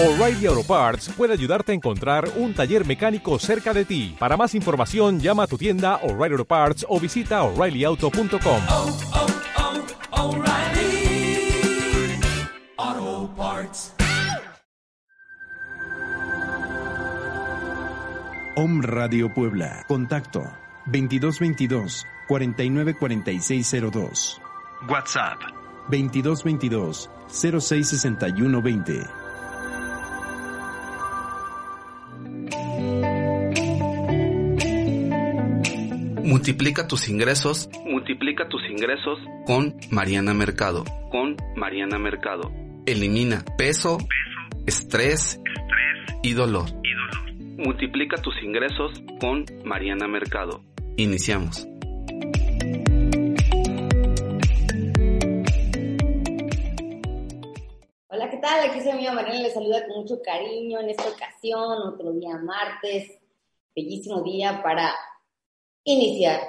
O'Reilly Auto Parts puede ayudarte a encontrar un taller mecánico cerca de ti. Para más información, llama a tu tienda O'Reilly Auto Parts o visita oreillyauto.com. oh, oh, O'Reilly Auto Parts. Om Radio Puebla. Contacto 2222 494602. WhatsApp 2222 066120. Multiplica tus ingresos. Multiplica tus ingresos con Mariana Mercado. Con Mariana Mercado. Elimina peso, estrés, y dolor. Multiplica tus ingresos con Mariana Mercado. Iniciamos. Hola, ¿qué tal? Aquí su amiga Mariana les saluda con mucho cariño en esta ocasión, otro día martes, bellísimo día para iniciar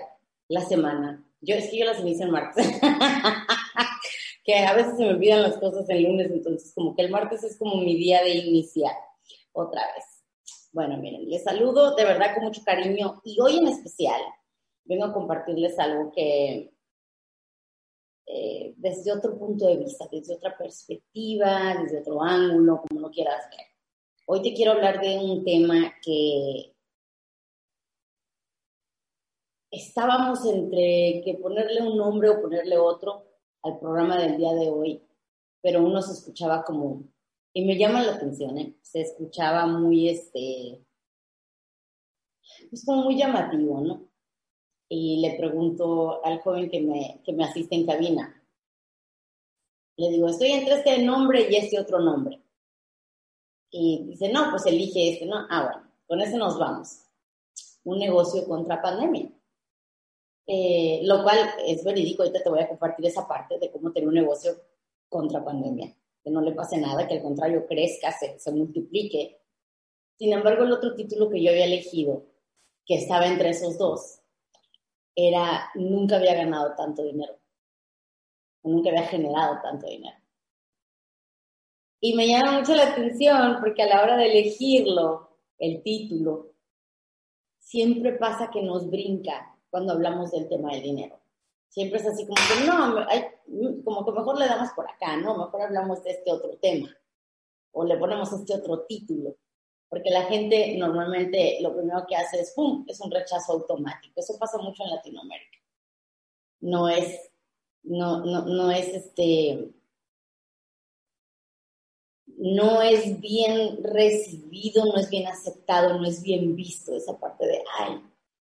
la semana. Yo es que yo las inicio en martes, que a veces se me olvidan las cosas el lunes, entonces como que el martes es como mi día de iniciar otra vez. Bueno, miren, les saludo de verdad con mucho cariño y hoy en especial vengo a compartirles algo que eh, desde otro punto de vista, desde otra perspectiva, desde otro ángulo, como lo quieras ver. Hoy te quiero hablar de un tema que estábamos entre que ponerle un nombre o ponerle otro al programa del día de hoy, pero uno se escuchaba como, y me llama la atención, ¿eh? se escuchaba muy, este, es como muy llamativo, ¿no? y le pregunto al joven que me, que me asiste en cabina. Le digo, estoy entre este nombre y este otro nombre. Y dice, no, pues elige este, ¿no? Ah, bueno, con ese nos vamos. Un negocio contra pandemia. Eh, lo cual es verídico, ahorita te voy a compartir esa parte de cómo tener un negocio contra pandemia. Que no le pase nada, que al contrario crezca, se, se multiplique. Sin embargo, el otro título que yo había elegido, que estaba entre esos dos, era nunca había ganado tanto dinero, nunca había generado tanto dinero. Y me llama mucho la atención porque a la hora de elegirlo, el título, siempre pasa que nos brinca cuando hablamos del tema del dinero. Siempre es así como que no, hay, como que mejor le damos por acá, ¿no? Mejor hablamos de este otro tema o le ponemos este otro título porque la gente normalmente lo primero que hace es, ¡pum!, es un rechazo automático. Eso pasa mucho en Latinoamérica. No es, no, no, no es este, no es bien recibido, no es bien aceptado, no es bien visto esa parte de, ay,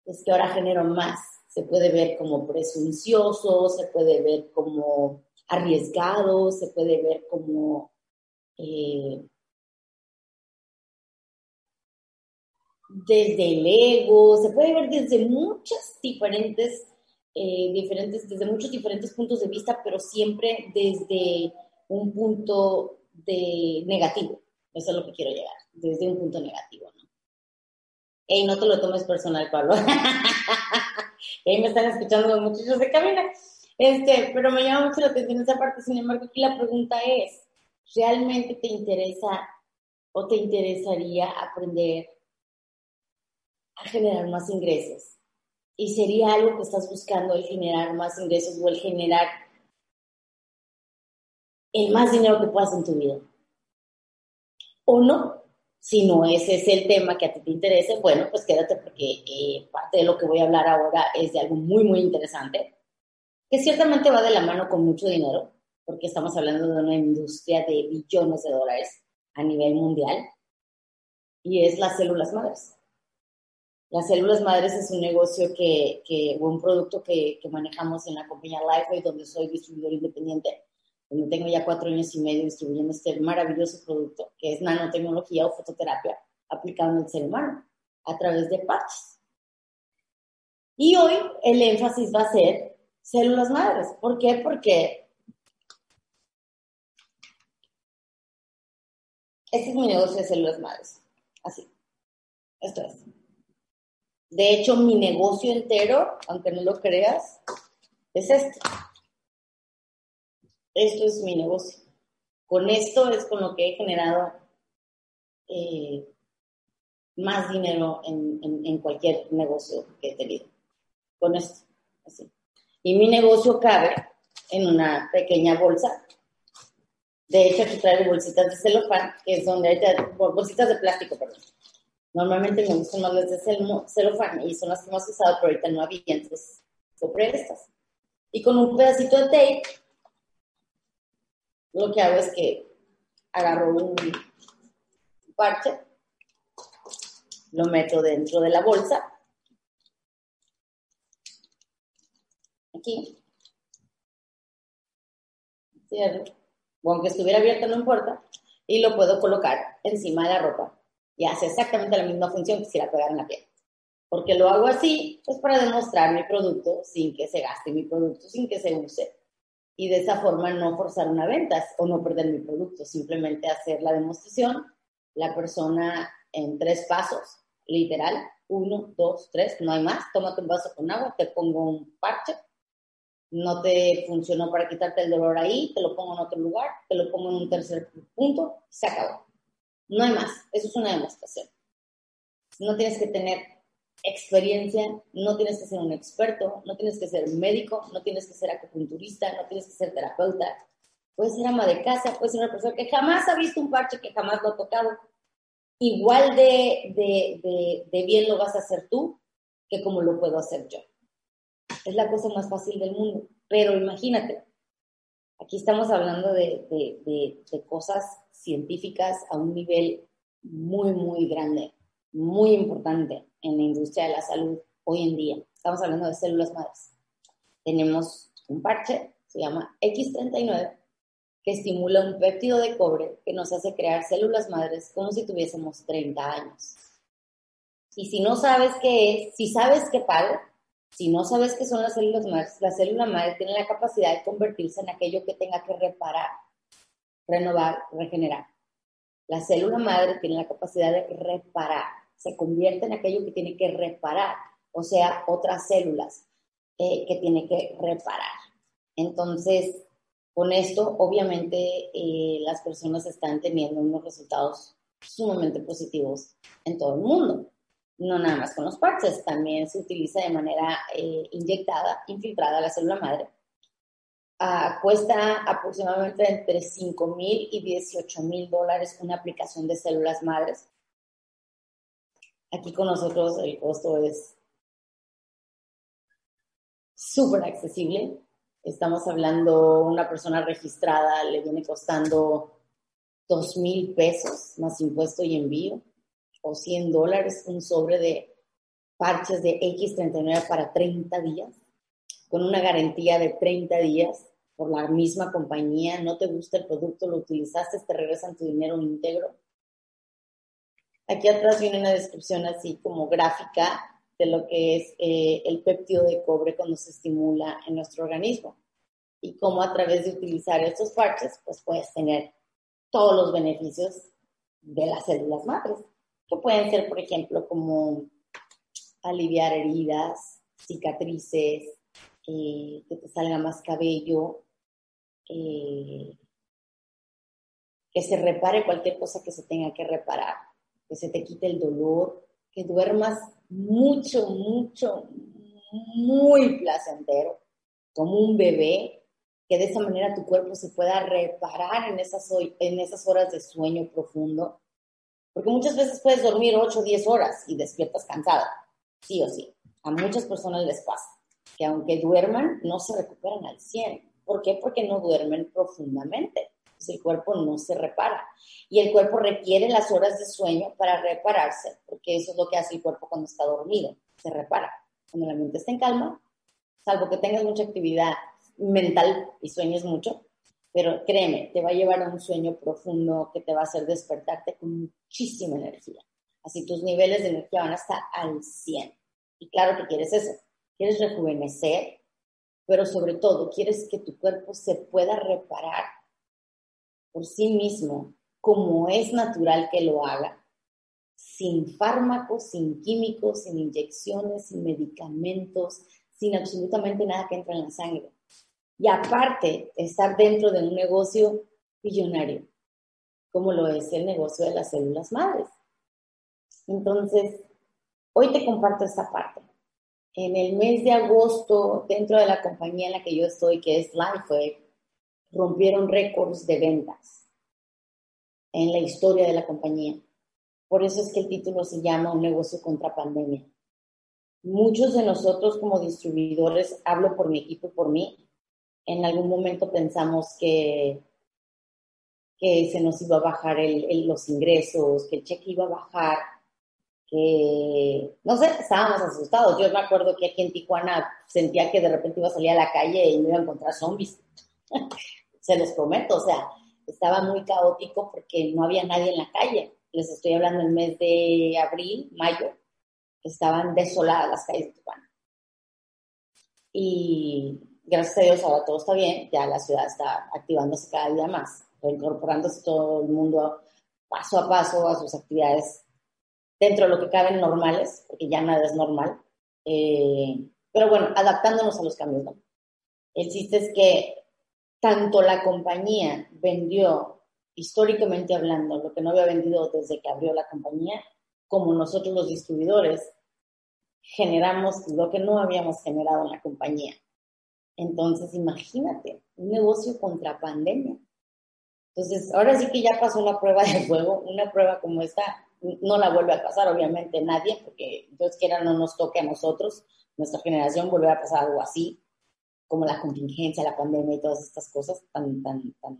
es que ahora genero más. Se puede ver como presuncioso, se puede ver como arriesgado, se puede ver como... Eh, desde el ego, se puede ver desde muchas diferentes, eh, diferentes, desde muchos diferentes puntos de vista, pero siempre desde un punto de negativo. Eso es lo que quiero llegar, desde un punto negativo, ¿no? Ey, no te lo tomes personal, Pablo. Ahí me están escuchando los muchachos de cabina. Este, pero me llama mucho la atención esa parte. Sin embargo, aquí la pregunta es, ¿realmente te interesa o te interesaría aprender a generar más ingresos. Y sería algo que estás buscando el generar más ingresos o el generar el más dinero que puedas en tu vida. O no, si no ese es el tema que a ti te interese, bueno, pues quédate porque eh, parte de lo que voy a hablar ahora es de algo muy, muy interesante, que ciertamente va de la mano con mucho dinero, porque estamos hablando de una industria de billones de dólares a nivel mundial, y es las células madres. Las células madres es un negocio que, que o un producto que, que, manejamos en la compañía Lifeway, donde soy distribuidor independiente, tengo ya cuatro años y medio distribuyendo este maravilloso producto, que es nanotecnología o fototerapia aplicada en el ser humano a través de parches. Y hoy el énfasis va a ser células madres. ¿Por qué? Porque este es mi negocio de células madres. Así. Esto es. De hecho, mi negocio entero, aunque no lo creas, es este. Esto es mi negocio. Con esto es con lo que he generado eh, más dinero en, en, cualquier negocio que he tenido. Con esto, así. Y mi negocio cabe en una pequeña bolsa. De hecho, aquí traigo bolsitas de celofán, que son de, bolsitas de plástico, perdón. Normalmente me gustan más las de celofán y son las que más he usado, pero ahorita no había, entonces compré estas. Y con un pedacito de tape, lo que hago es que agarro un parche, lo meto dentro de la bolsa, aquí, cierro, o aunque estuviera abierto no importa, y lo puedo colocar encima de la ropa. Y hace exactamente la misma función que si la pegara en la piel. Porque lo hago así, pues para demostrar mi producto sin que se gaste mi producto, sin que se use. Y de esa forma no forzar una venta o no perder mi producto, simplemente hacer la demostración, la persona en tres pasos, literal, uno, dos, tres, no hay más, tómate un vaso con agua, te pongo un parche, no te funcionó para quitarte el dolor ahí, te lo pongo en otro lugar, te lo pongo en un tercer punto, se acabó. No hay más, eso es una demostración. No tienes que tener experiencia, no tienes que ser un experto, no tienes que ser médico, no tienes que ser acupunturista, no tienes que ser terapeuta. Puedes ser ama de casa, puedes ser una persona que jamás ha visto un parche, que jamás lo ha tocado. Igual de, de, de, bien lo vas a hacer tú que como lo puedo hacer yo. Es la cosa más fácil del mundo. Pero imagínate, aquí estamos hablando de, de cosas científicas a un nivel muy, muy grande, muy importante en la industria de la salud hoy en día. Estamos hablando de células madres. Tenemos un parche, se llama X39, que estimula un péptido de cobre que nos hace crear células madres como si tuviésemos 30 años. Y si no sabes qué es, si sabes qué padre, si no sabes qué son las células madres, la célula madre tiene la capacidad de convertirse en aquello que tenga que reparar, renovar, regenerar. La célula madre tiene la capacidad de reparar se convierte en aquello que tiene que reparar, o sea, otras células eh, que tiene que reparar. Entonces, con esto, obviamente, eh, las personas están teniendo unos resultados sumamente positivos en todo el mundo. No nada más con los parches, también se utiliza de manera eh, inyectada, infiltrada la célula madre. Ah, cuesta aproximadamente entre 5 mil y 18 mil dólares una aplicación de células madres. Aquí con nosotros el costo es súper accesible. Estamos hablando, una persona registrada le viene costando dos mil pesos más impuesto y envío, o 100 dólares un sobre de parches de X39 para 30 días, con una garantía de 30 días por la misma compañía. No te gusta el producto, lo utilizaste, te regresan tu dinero íntegro. Aquí atrás viene una descripción así como gráfica de lo que es eh, el péptido de cobre cuando se estimula en nuestro organismo. Y cómo a través de utilizar estos parches pues puedes tener todos los beneficios de las células madres, que pueden ser, por ejemplo, como aliviar heridas, cicatrices, eh, que te salga más cabello, eh, que se repare cualquier cosa que se tenga que reparar que se te quite el dolor, que duermas mucho, mucho, muy placentero, como un bebé, que de esa manera tu cuerpo se pueda reparar en esas, en esas horas de sueño profundo. Porque muchas veces puedes dormir 8 o 10 horas y despiertas cansado, sí o sí. A muchas personas les pasa que aunque duerman, no se recuperan al 100. ¿Por qué? Porque no duermen profundamente el cuerpo no se repara. Y el cuerpo requiere las horas de sueño para repararse, porque eso es lo que hace el cuerpo cuando está dormido, se repara. Cuando la mente está en calma, salvo que tengas mucha actividad mental y sueñes mucho, pero créeme, te va a llevar a un sueño profundo que te va a hacer despertarte con muchísima energía. Así tus niveles de energía van a estar al 100. Y claro que quieres eso, quieres rejuvenecer, pero sobre todo quieres que tu cuerpo se pueda reparar por sí mismo, como es natural que lo haga, sin fármacos, sin químicos, sin inyecciones, sin medicamentos, sin absolutamente nada que entre en la sangre. Y aparte, estar dentro de un negocio millonario. como lo es el negocio de las células madres. Entonces, hoy te comparto esta parte. En el mes de agosto, dentro de la compañía en la que yo estoy, que es Lifeway, rompieron récords de ventas en la historia de la compañía. Por eso es que el título se llama Un negocio contra pandemia. Muchos de nosotros como distribuidores, hablo por mi equipo y por mí, en algún momento pensamos que, que se nos iba a bajar los ingresos, que el cheque iba a bajar, que, no sé, estábamos asustados. Yo me acuerdo que aquí en Tijuana sentía que de repente iba a salir a la calle y me iba a encontrar zombies. se los prometo, o sea, estaba muy caótico porque no había nadie en la calle. Les estoy hablando el mes de abril, mayo, estaban desoladas las calles de Tijuana. Y gracias a Dios ahora todo está bien, ya la ciudad está activándose cada día más, reincorporándose todo el mundo paso a paso a sus actividades dentro de lo que caben normales, porque ya nada es normal. Eh, pero bueno, adaptándonos a los cambios, ¿no? El chiste es que tanto la compañía vendió, históricamente hablando, lo que no había vendido desde que abrió la compañía, como nosotros los distribuidores generamos lo que no habíamos generado en la compañía. Entonces, imagínate, un negocio contra pandemia. Entonces, ahora sí que ya pasó la prueba de fuego, una prueba como esta no la vuelve a pasar, obviamente, nadie, porque Dios quiera no nos toque a nosotros, nuestra generación vuelve a pasar algo así, como la contingencia, la pandemia y todas estas cosas tan, tan, tan,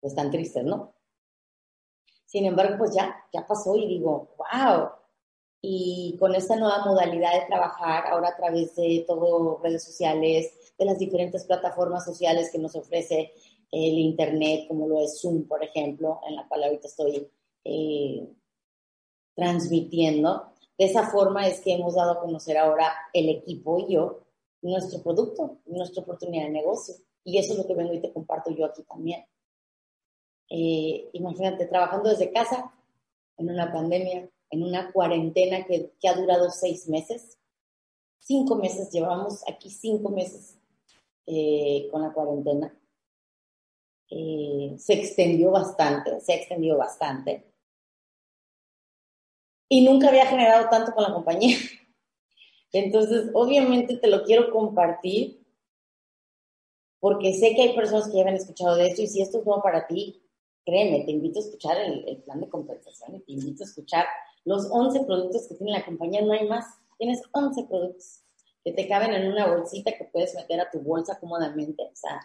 pues tan tristes, ¿no? Sin embargo, pues ya, ya pasó y digo, wow. Y con esta nueva modalidad de trabajar ahora a través de todo redes sociales, de las diferentes plataformas sociales que nos ofrece el Internet, como lo es Zoom, por ejemplo, en la cual ahorita estoy eh, transmitiendo. De esa forma es que hemos dado a conocer ahora el equipo y yo nuestro producto, nuestra oportunidad de negocio. Y eso es lo que vengo y te comparto yo aquí también. Eh, imagínate, trabajando desde casa, en una pandemia, en una cuarentena que, ha durado seis meses. Cinco meses, llevamos aquí cinco meses eh, con la cuarentena. Eh, se extendió bastante, se ha extendido bastante. Y nunca había generado tanto con la compañía. Entonces, obviamente te lo quiero compartir porque sé que hay personas que ya han escuchado de esto y si esto es nuevo para ti, créeme, te invito a escuchar el, el, plan de compensación y te invito a escuchar los 11 productos que tiene la compañía, no hay más. Tienes 11 productos que te caben en una bolsita que puedes meter a tu bolsa cómodamente. O sea,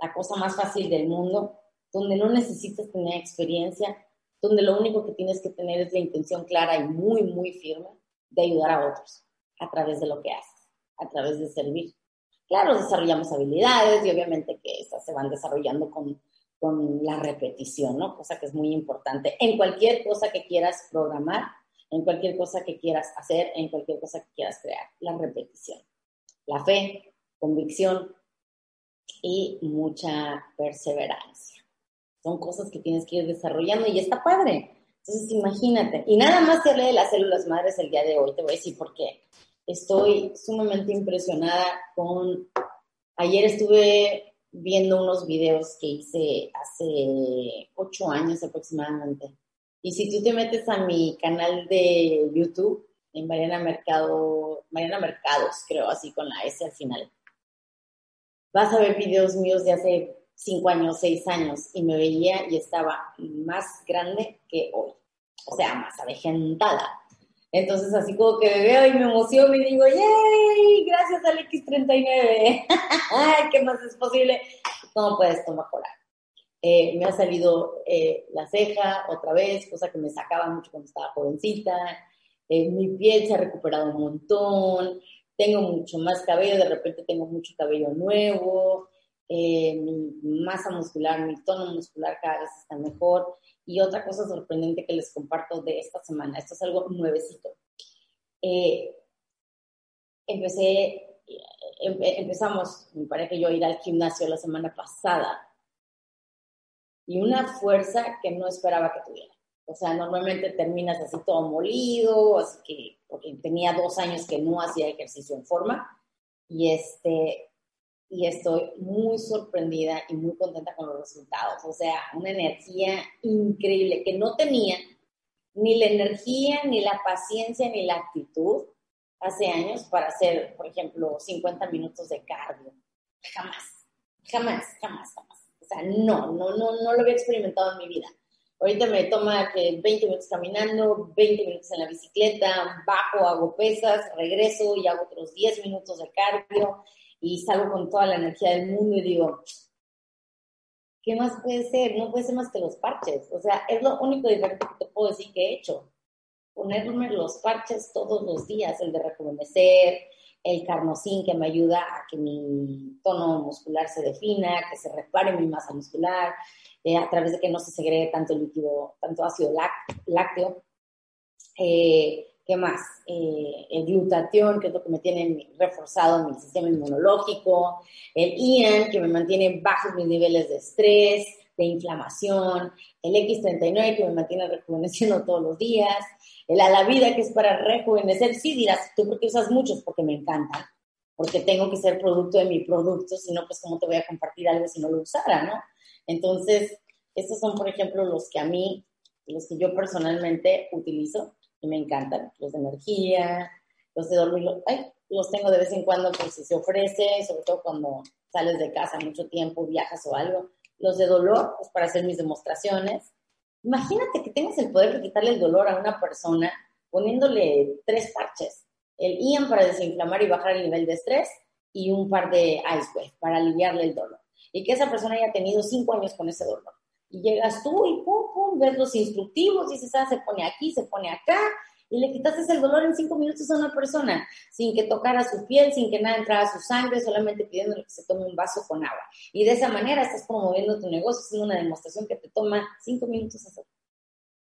la cosa más fácil del mundo, donde no necesitas tener experiencia, donde lo único que tienes que tener es la intención clara y muy, muy firme de ayudar a otros a través de lo que haces, a través de servir. Claro, desarrollamos habilidades y obviamente que estas se van desarrollando con, con la repetición, ¿no? Cosa que es muy importante. En cualquier cosa que quieras programar, en cualquier cosa que quieras hacer, en cualquier cosa que quieras crear, la repetición. La fe, convicción y mucha perseverancia. Son cosas que tienes que ir desarrollando y está padre. Entonces, imagínate. Y nada más te hablé de las células madres el día de hoy. Te voy a decir por qué. Estoy sumamente impresionada con... Ayer estuve viendo unos videos que hice hace ocho años aproximadamente. Y si tú te metes a mi canal de YouTube, en Mariana Mercado, Mariana Mercados, creo, así con la S al final, vas a ver videos míos de hace cinco años, seis años, y me veía y estaba más grande que hoy. O sea, más avejentada. Entonces, así como que me veo y me emociono y digo, ¡yay! Gracias al X39. ¿Qué más es posible? ¿Cómo puede esto mejorar? Eh, me ha salido eh, la ceja otra vez, cosa que me sacaba mucho cuando estaba jovencita. Eh, mi piel se ha recuperado un montón. Tengo mucho más cabello, de repente tengo mucho cabello nuevo. Mi masa muscular, mi tono muscular cada vez está mejor. Y otra cosa sorprendente que les comparto de esta semana, esto es algo nuevecito. Eh, empecé, em, empezamos, mi pareja y yo, a ir al gimnasio la semana pasada y una fuerza que no esperaba que tuviera. O sea, normalmente terminas así todo molido, así que, porque tenía dos años que no hacía ejercicio en forma. Y este, y estoy muy sorprendida y muy contenta con los resultados. O sea, una energía increíble que no tenía ni la energía, ni la paciencia, ni la actitud hace años para hacer, por ejemplo, 50 minutos de cardio. Jamás, jamás, jamás, jamás. O sea, no, no, no, no lo había experimentado en mi vida. Ahorita me toma que 20 minutos caminando, 20 minutos en la bicicleta, bajo, hago pesas, regreso y hago otros 10 minutos de cardio y salgo con toda la energía del mundo y digo, ¿qué más puede ser? No puede ser más que los parches. O sea, es lo único diferente que puedo decir que he hecho. Ponerme los parches todos los días, el de rejuvenecer, el carnosín que me ayuda a que mi tono muscular se defina, que se repare mi masa muscular, eh, a través de que no se segregue tanto líquido, tanto ácido lácteo. Eh, ¿Qué más? Eh, el glutatión, que es lo que me tiene reforzado mi sistema inmunológico. El IAN, que me mantiene bajos mis niveles de estrés, de inflamación. El X39, que me mantiene rejuveneciendo todos los días. El a la vida, que es para rejuvenecer. Sí, dirás, tú porque usas muchos, porque me encantan. Porque tengo que ser producto de mi producto, si no, pues cómo te voy a compartir algo si no lo usara, ¿no? Entonces, estos son, por ejemplo, los que a mí, los que yo personalmente utilizo y me encantan. Los de energía, los de dormir, ay, los tengo de vez en cuando por si se ofrece, sobre todo cuando sales de casa mucho tiempo, viajas o algo. Los de dolor, pues para hacer mis demostraciones. Imagínate que tengas el poder de quitarle el dolor a una persona poniéndole tres parches. El IAM para desinflamar y bajar el nivel de estrés y un par de Ice para aliviarle el dolor. Y que esa persona haya tenido cinco años con ese dolor. Y llegas tú y pum, ves los instructivos, dices, ah, se pone aquí, se pone acá, y le quitaste el dolor en cinco minutos a una persona, sin que tocara su piel, sin que nada entrara a su sangre, solamente pidiéndole que se tome un vaso con agua. Y de esa manera estás promoviendo tu negocio, haciendo una demostración que te toma cinco minutos hacer.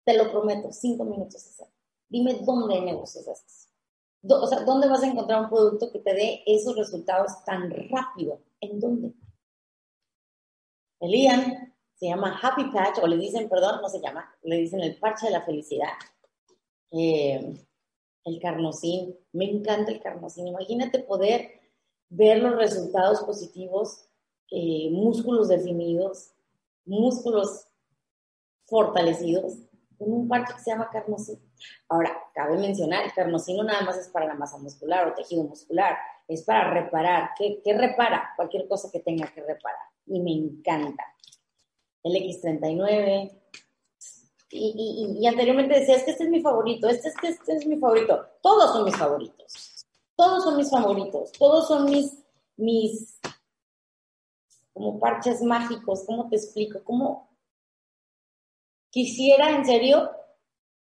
Te lo prometo, cinco minutos hacer. Dime dónde hay negocios estos. O sea, ¿dónde vas a encontrar un producto que te dé esos resultados tan rápido? ¿En dónde? Elian, se llama Happy Patch, o le dicen, perdón, no se llama, le dicen el parche de la felicidad. Eh, el carnosín, me encanta el carnosín. Imagínate poder ver los resultados positivos, eh, músculos definidos, músculos fortalecidos, con un parche que se llama carnosín. Ahora, cabe mencionar, el carnosín no nada más es para la masa muscular o tejido muscular, es para reparar. ¿Qué, qué repara? Cualquier cosa que tenga que reparar. Y me encanta el X39. Y, y, anteriormente decía, es que este es mi favorito, este, este, este es mi favorito. Todos son mis favoritos. Todos son mis favoritos. Todos son mis, mis, como parches mágicos. ¿Cómo te explico? ¿Cómo quisiera, en serio?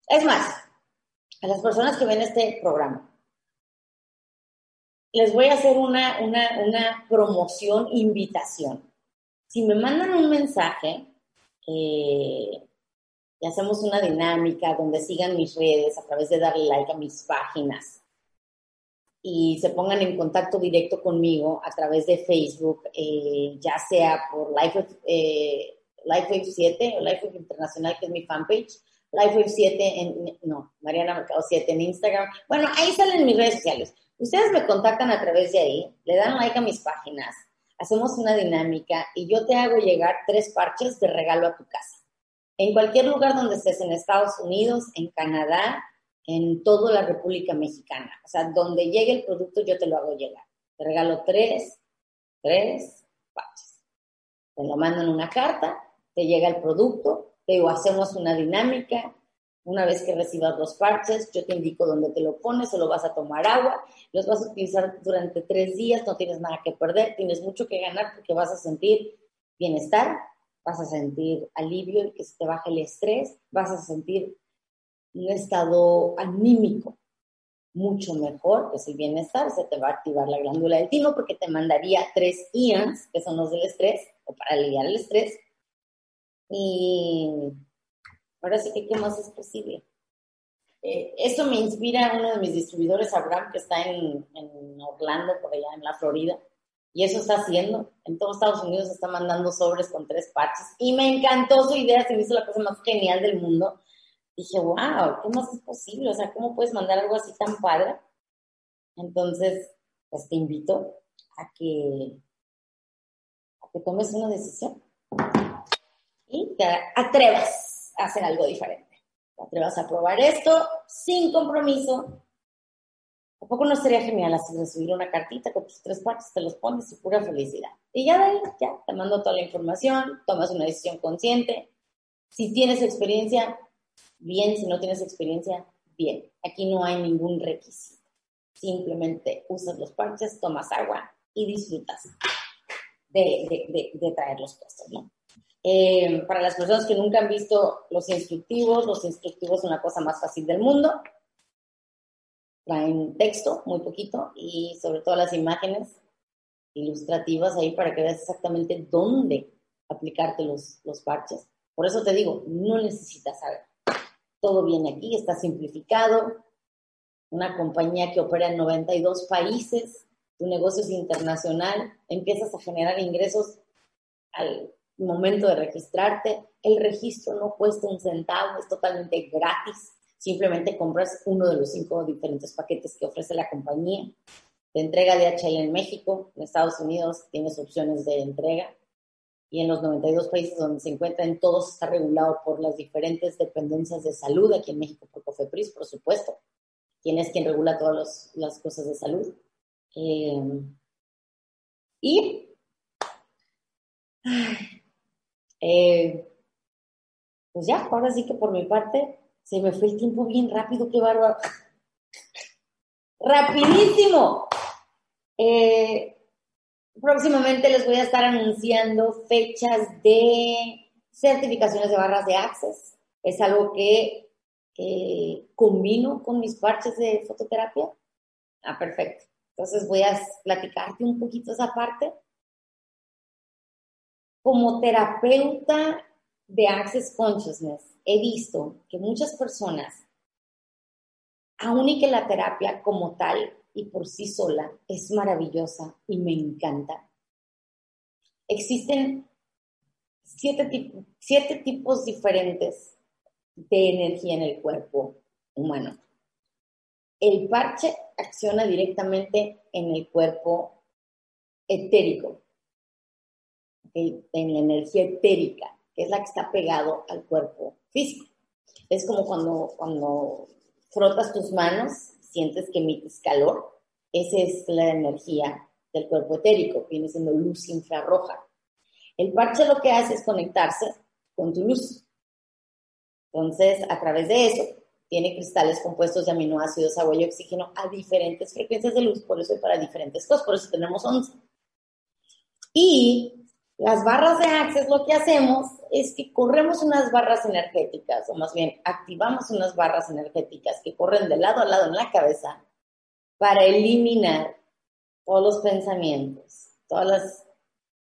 Es más, a las personas que ven este programa, les voy a hacer una, una, una promoción, invitación si me mandan un mensaje eh, y hacemos una dinámica donde sigan mis redes a través de darle like a mis páginas y se pongan en contacto directo conmigo a través de Facebook, eh, ya sea por LifeWave eh, 7 o LifeWave Internacional, que es mi fanpage, LifeWave 7 en, no, Mariana Mercado 7 en Instagram. Bueno, ahí salen mis redes sociales. Ustedes me contactan a través de ahí, le dan like a mis páginas hacemos una dinámica y yo te hago llegar tres parches de regalo a tu casa. En cualquier lugar donde estés, en Estados Unidos, en Canadá, en toda la República Mexicana. O sea, donde llegue el producto yo te lo hago llegar. Te regalo tres, tres parches. Te lo mando en una carta, te llega el producto, te digo, hacemos una dinámica, una vez que recibas los parches, yo te indico dónde te lo pones, solo vas a tomar agua, los vas a utilizar durante tres días, no tienes nada que perder, tienes mucho que ganar porque vas a sentir bienestar, vas a sentir alivio y que se te baje el estrés, vas a sentir un estado anímico mucho mejor, que es el bienestar, se te va a activar la glándula del timo porque te mandaría tres IANs, que son los del estrés, o para aliviar el estrés, y Ahora sí que, ¿qué más es posible? Eh, eso me inspira a uno de mis distribuidores, Abraham, que está en, Orlando, por allá en la Florida. Y eso está haciendo. En todos Estados Unidos está mandando sobres con tres parches. Y me encantó su idea, se me hizo la cosa más genial del mundo. Dije, wow, ¿qué más es posible? O sea, ¿cómo puedes mandar algo así tan padre? Entonces, pues te invito a que que tomes una decisión y te atrevas a hacer algo diferente. Te atrevas a probar esto sin compromiso. Tampoco no sería genial así recibir una cartita con tus tres partes, te los pones y pura felicidad. Y ya de ahí, ya, te mando toda la información, tomas una decisión consciente. Si tienes experiencia, bien. Si no tienes experiencia, bien. Aquí no hay ningún requisito. Simplemente usas los parches, tomas agua y disfrutas de, de, traer los puestos, ¿no? Eh, para las personas que nunca han visto los instructivos, los instructivos son la cosa más fácil del mundo. Traen texto, muy poquito, y sobre todo las imágenes ilustrativas ahí para que veas exactamente dónde aplicarte los, los parches. Por eso te digo, no necesitas saber. Todo viene aquí, está simplificado. Una compañía que opera en 92 países, tu negocio es internacional, empiezas a generar ingresos al momento de registrarte. El registro no cuesta un centavo, es totalmente gratis. Simplemente compras uno de los cinco diferentes paquetes que ofrece la compañía. De entrega DHL en México, en Estados Unidos tienes opciones de entrega y en los 92 países donde se encuentran todos está regulado por las diferentes dependencias de salud, aquí en México por COFEPRIS, por supuesto, quien es quien regula todas las cosas de salud. Eh, y eh, pues ya, ahora sí que por mi parte se me fue el tiempo bien rápido, qué bárbaro. Rapidísimo. Eh, próximamente les voy a estar anunciando fechas de certificaciones de barras de Access. Es algo que combino con mis parches de fototerapia. Ah, perfecto. Entonces voy a platicarte un poquito esa parte. Como terapeuta de Access Consciousness, he visto que muchas personas, aun y que la terapia como tal y por sí sola es maravillosa y me encanta, existen siete, siete tipos diferentes de energía en el cuerpo humano. El parche acciona directamente en el cuerpo etérico, en la energía etérica, que es la que está pegado al cuerpo físico. Es como cuando, cuando frotas tus manos, sientes que emites calor. Esa es la energía del cuerpo etérico, viene siendo luz infrarroja. El parche lo que hace es conectarse con tu luz. Entonces, a través de eso, tiene cristales compuestos de aminoácidos, agua y oxígeno a diferentes frecuencias de luz, por eso hay para diferentes cosas, por eso tenemos 11. Y las barras de Access lo que hacemos es que corremos unas barras energéticas, o más bien activamos unas barras energéticas que corren de lado a lado en la cabeza para eliminar todos los pensamientos, todas las,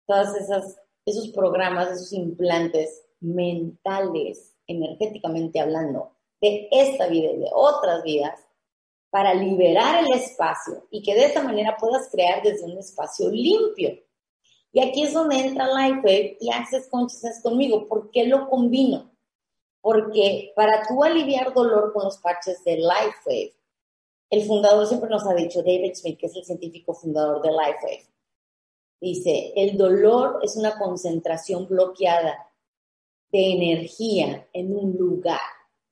todas esas, esos programas, esos implantes mentales, energéticamente hablando, de esta vida y de otras vidas para liberar el espacio y que de esta manera puedas crear desde un espacio limpio. Y aquí es donde entra LifeWave y Access Consciousness conmigo. ¿Por qué lo combino? Porque para tú aliviar dolor con los parches de LifeWave, el fundador siempre nos ha dicho, David Smith, que es el científico fundador de LifeWave, dice, el dolor es una concentración bloqueada de energía en un lugar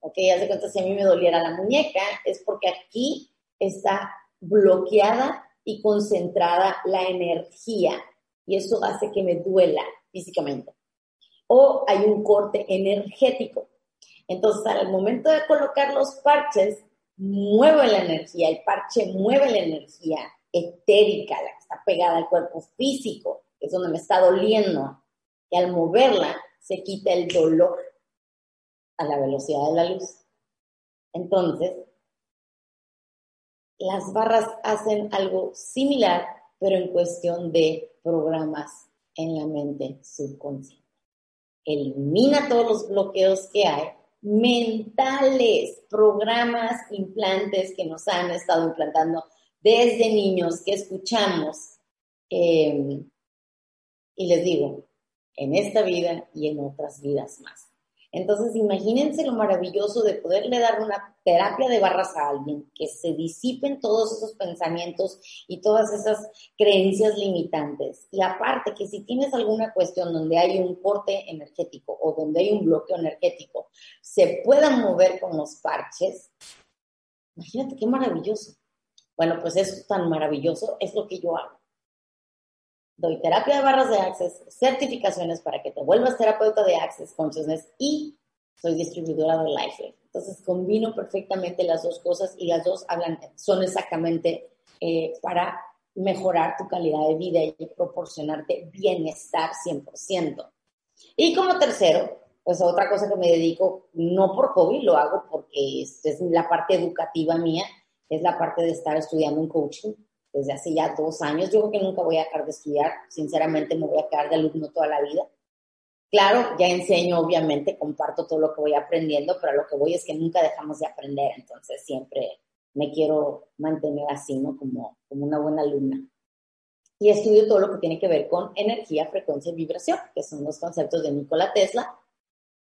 ¿ok? Haz de cuenta, si a mí me doliera la muñeca, es porque aquí está bloqueada y concentrada la energía y eso hace que me duela físicamente. O hay un corte energético. Entonces, al momento de colocar los parches, mueve la energía, el parche mueve la energía etérica, la que está pegada al cuerpo físico, que es donde me está doliendo, y al moverla se quita el dolor a la velocidad de la luz. Entonces, las barras hacen algo similar, pero en cuestión de programas en la mente subconsciente. Elimina todos los bloqueos que hay mentales, programas, implantes que nos han estado implantando desde niños que escuchamos. Eh, y les digo, en esta vida y en otras vidas más. Entonces, imagínense lo maravilloso de poderle dar una terapia de barras a alguien, que se disipen todos esos pensamientos y todas esas creencias limitantes. Y aparte, que si tienes alguna cuestión donde hay un corte energético o donde hay un bloqueo energético, se puedan mover con los parches. Imagínate qué maravilloso. Bueno, pues eso tan maravilloso es lo que yo hago. Doy terapia de barras de Access, certificaciones para que te vuelvas terapeuta de Access Consciousness y soy distribuidora de Life. Entonces combino perfectamente las dos cosas y las dos hablan, son exactamente eh, para mejorar tu calidad de vida y proporcionarte bienestar 100%. Y como tercero, pues otra cosa que me dedico, no por hobby, lo hago porque es, es la parte educativa mía, es la parte de estar estudiando un coaching desde hace ya dos años. Yo creo que nunca voy a dejar de estudiar, sinceramente me voy a quedar de alumno toda la vida. Claro, ya enseño, obviamente, comparto todo lo que voy aprendiendo, pero lo que voy es que nunca dejamos de aprender, entonces siempre me quiero mantener así, ¿no? Como, como una buena alumna. Y estudio todo lo que tiene que ver con energía, frecuencia y vibración, que son los conceptos de Nikola Tesla,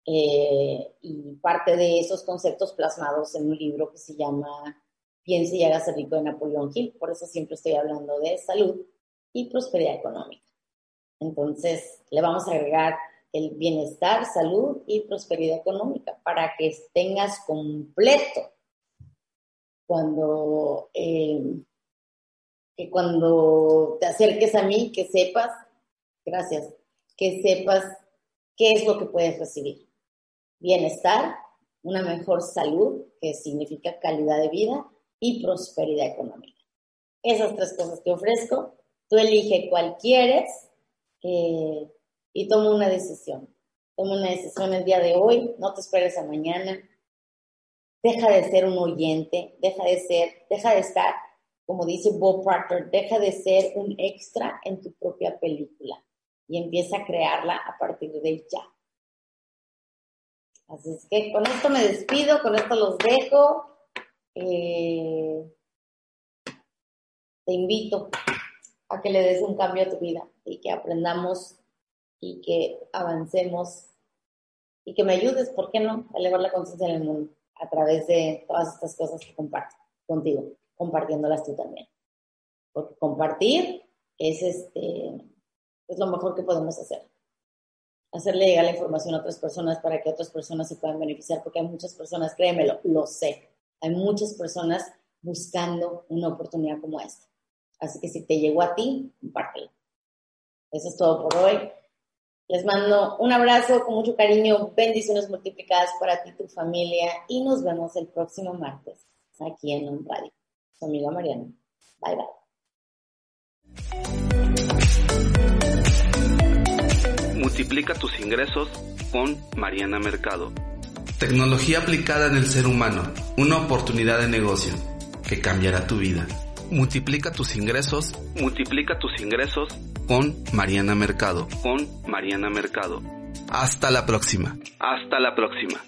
eh, y parte de esos conceptos plasmados en un libro que se llama piense y hágase rico de Napoleón Hill. Por eso siempre estoy hablando de salud y prosperidad económica. Entonces, le vamos a agregar el bienestar, salud y prosperidad económica para que tengas completo cuando, eh, que cuando te acerques a mí, que sepas, gracias, que sepas qué es lo que puedes recibir. Bienestar, una mejor salud, que significa calidad de vida, y prosperidad económica. Esas tres cosas te ofrezco, tú elige cuál quieres eh, y toma una decisión. Toma una decisión el día de hoy, no te esperes a mañana. Deja de ser un oyente, deja de ser, deja de estar, como dice Bob Proctor, deja de ser un extra en tu propia película y empieza a crearla a partir de ya. Así es que con esto me despido, con esto los dejo. Eh, te invito a que le des un cambio a tu vida y que aprendamos y que avancemos y que me ayudes, ¿por qué no?, a elevar la conciencia en el mundo a través de todas estas cosas que comparto contigo, compartiéndolas tú también. Porque compartir es, este, es lo mejor que podemos hacer. Hacerle llegar la información a otras personas para que otras personas se puedan beneficiar, porque hay muchas personas, créemelo, lo sé, hay muchas personas buscando una oportunidad como esta. Así que si te llegó a ti, compártelo. Eso es todo por hoy. Les mando un abrazo con mucho cariño, bendiciones multiplicadas para ti y tu familia y nos vemos el próximo martes aquí en un radio. Su amiga Mariana. Bye bye. Multiplica tus ingresos con Mariana Mercado. Tecnología aplicada en el ser humano, una oportunidad de negocio que cambiará tu vida. Multiplica tus ingresos, multiplica tus ingresos con Mariana Mercado, con Mariana Mercado. Hasta la próxima. Hasta la próxima.